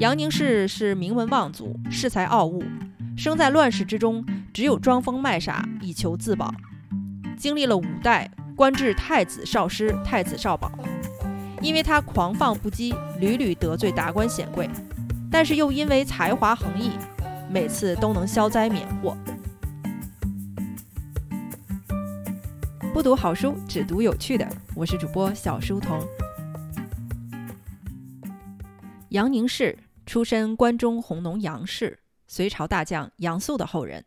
杨凝式是名门望族，恃才傲物，生在乱世之中，只有装疯卖傻以求自保。经历了五代，官至太子少师、太子少保。因为他狂放不羁，屡屡得罪达官显贵，但是又因为才华横溢，每次都能消灾免祸。不读好书，只读有趣的。我是主播小书童。杨凝式出身关中弘农杨氏，隋朝大将杨素的后人。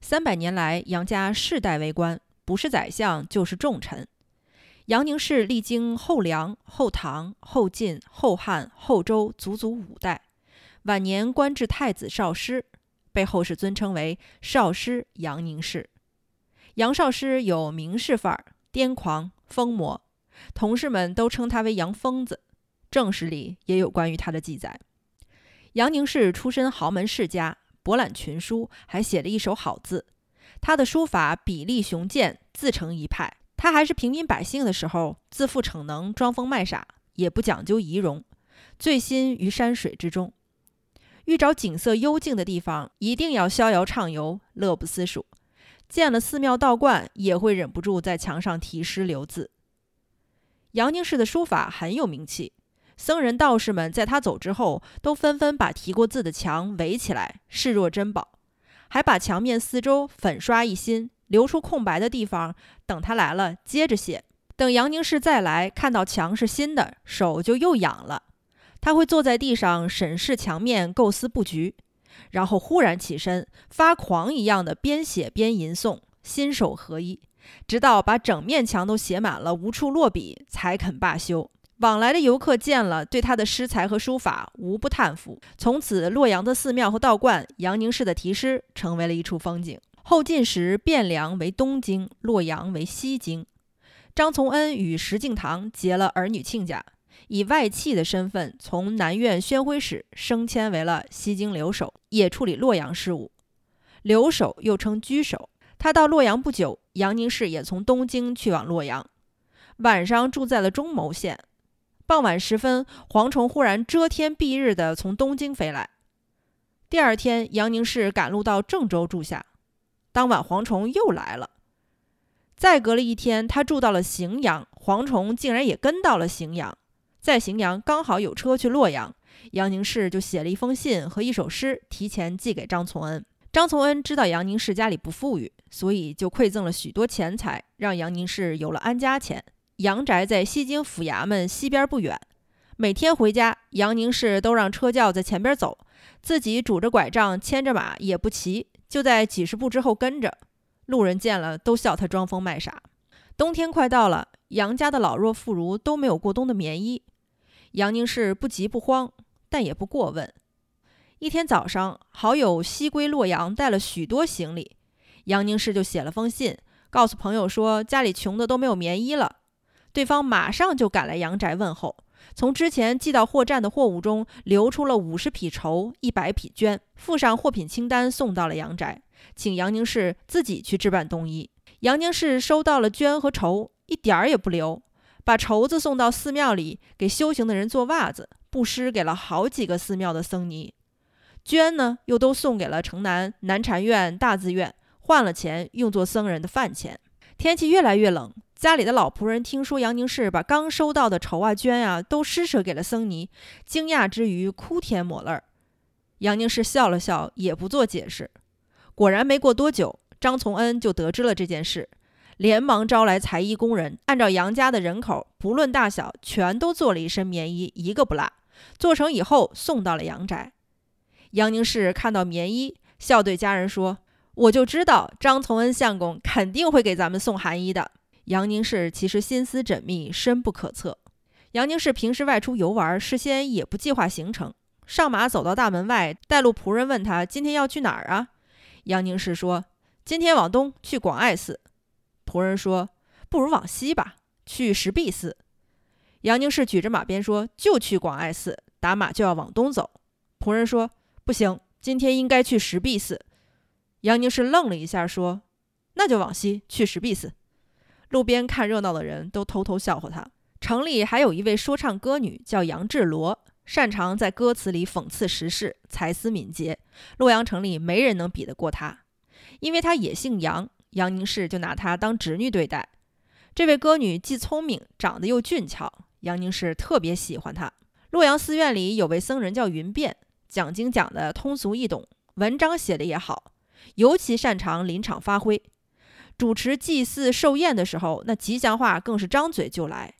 三百年来，杨家世代为官，不是宰相就是重臣。杨凝式历经后梁、后唐、后晋、后汉、后周，足足五代。晚年官至太子少师，被后世尊称为少师杨凝式。杨少师有名士范儿，癫狂疯魔，同事们都称他为杨疯子。正史里也有关于他的记载。杨凝式出身豪门世家，博览群书，还写了一手好字。他的书法笔力雄健，自成一派。他还是平民百姓的时候，自负逞能，装疯卖傻，也不讲究仪容，醉心于山水之中。遇着景色幽静的地方，一定要逍遥畅游，乐不思蜀。见了寺庙道观，也会忍不住在墙上题诗留字。杨凝式的书法很有名气，僧人道士们在他走之后，都纷纷把提过字的墙围起来，视若珍宝，还把墙面四周粉刷一新。留出空白的地方，等他来了接着写。等杨凝式再来看到墙是新的，手就又痒了。他会坐在地上审视墙面，构思布局，然后忽然起身，发狂一样的边写边吟诵，心手合一，直到把整面墙都写满了，无处落笔，才肯罢休。往来的游客见了，对他的诗才和书法无不叹服。从此，洛阳的寺庙和道观，杨凝式的题诗成为了一处风景。后晋时，汴梁为东京，洛阳为西京。张从恩与石敬瑭结了儿女亲家，以外戚的身份从南院宣徽使升迁为了西京留守，也处理洛阳事务。留守又称居守。他到洛阳不久，杨凝式也从东京去往洛阳，晚上住在了中牟县。傍晚时分，蝗虫忽然遮天蔽日地从东京飞来。第二天，杨凝式赶路到郑州住下。当晚，蝗虫又来了。再隔了一天，他住到了荥阳，蝗虫竟然也跟到了荥阳。在荥阳刚好有车去洛阳，杨凝式就写了一封信和一首诗，提前寄给张从恩。张从恩知道杨凝式家里不富裕，所以就馈赠了许多钱财，让杨凝式有了安家钱。杨宅在西京府衙门西边不远，每天回家，杨凝式都让车轿在前边走，自己拄着拐杖，牵着马也不骑。就在几十步之后跟着，路人见了都笑他装疯卖傻。冬天快到了，杨家的老弱妇孺都没有过冬的棉衣。杨凝式不急不慌，但也不过问。一天早上，好友西归洛阳，带了许多行李，杨凝式就写了封信，告诉朋友说家里穷的都没有棉衣了。对方马上就赶来杨宅问候。从之前寄到货站的货物中留出了五十匹绸、一百匹绢，附上货品清单送到了杨宅，请杨凝氏自己去置办冬衣。杨凝氏收到了绢和绸，一点儿也不留，把绸子送到寺庙里给修行的人做袜子，布施给了好几个寺庙的僧尼。绢呢，又都送给了城南南禅院、大字院，换了钱用作僧人的饭钱。天气越来越冷。家里的老仆人听说杨凝氏把刚收到的绸啊、绢啊都施舍给了僧尼，惊讶之余哭天抹泪儿。杨凝氏笑了笑，也不做解释。果然没过多久，张从恩就得知了这件事，连忙招来裁衣工人，按照杨家的人口，不论大小，全都做了一身棉衣，一个不落。做成以后送到了杨宅。杨凝氏看到棉衣，笑对家人说：“我就知道张从恩相公肯定会给咱们送寒衣的。”杨凝式其实心思缜密，深不可测。杨凝式平时外出游玩，事先也不计划行程。上马走到大门外，带路仆人问他：“今天要去哪儿啊？”杨凝式说：“今天往东去广爱寺。”仆人说：“不如往西吧，去石壁寺。”杨凝式举着马鞭说：“就去广爱寺。”打马就要往东走。仆人说：“不行，今天应该去石壁寺。”杨凝式愣了一下，说：“那就往西去石壁寺。”路边看热闹的人都偷偷笑话他。城里还有一位说唱歌女，叫杨志罗，擅长在歌词里讽刺时事，才思敏捷，洛阳城里没人能比得过他。因为他也姓杨，杨凝式就拿她当侄女对待。这位歌女既聪明，长得又俊俏，杨凝式特别喜欢她。洛阳寺院里有位僧人叫云变，讲经讲得通俗易懂，文章写得也好，尤其擅长临场发挥。主持祭祀寿宴的时候，那吉祥话更是张嘴就来，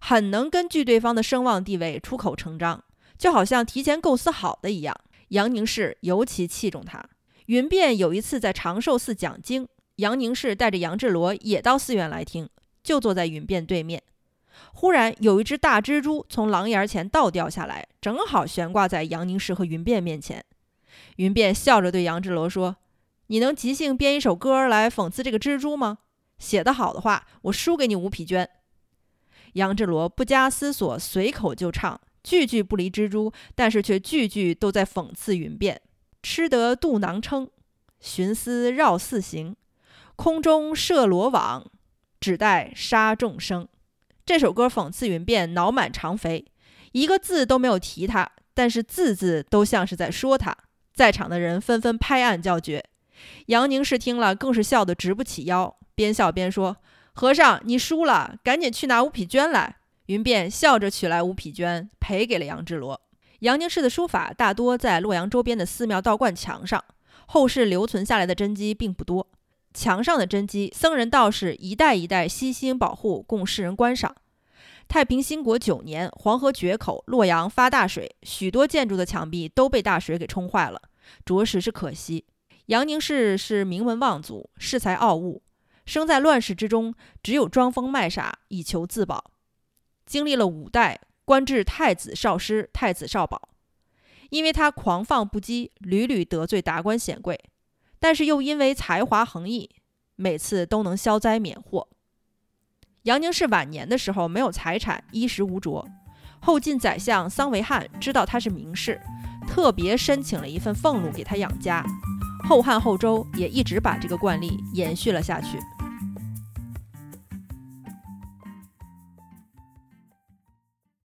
很能根据对方的声望地位出口成章，就好像提前构思好的一样。杨凝式尤其器重他。云变有一次在长寿寺讲经，杨凝式带着杨志罗也到寺院来听，就坐在云变对面。忽然有一只大蜘蛛从廊檐前倒掉下来，正好悬挂在杨凝式和云变面前。云变笑着对杨志罗说：“你能即兴编一首歌来讽刺这个蜘蛛吗？写得好的话，我输给你五匹绢。”杨志罗不加思索，随口就唱，句句不离蜘蛛，但是却句句都在讽刺云变。吃得肚囊撑，寻思绕寺行，空中设罗网，只待杀众生。这首歌讽刺云变脑满肠肥，一个字都没有提他，但是字字都像是在说他。在场的人纷纷拍案叫绝。杨凝式听了更是笑得直不起腰，边笑边说：“和尚，你输了，赶紧去拿五匹绢来。”云变笑着取来五匹绢，赔给了杨志罗。杨凝式的书法大多在洛阳周边的寺庙道观墙上，后世留存下来的真迹并不多。墙上的真迹，僧人道士一代一代悉心保护，供世人观赏。太平兴国九年，黄河决口，洛阳发大水，许多建筑的墙壁都被大水给冲坏了，着实是可惜。杨凝式是名门望族，恃才傲物，生在乱世之中，只有装疯卖傻以求自保。经历了五代。官至太子少师、太子少保，因为他狂放不羁，屡屡得罪达官显贵，但是又因为才华横溢，每次都能消灾免祸。杨凝式晚年的时候没有财产，衣食无着。后晋宰相桑维汉知道他是名士，特别申请了一份俸禄给他养家。后汉后周也一直把这个惯例延续了下去。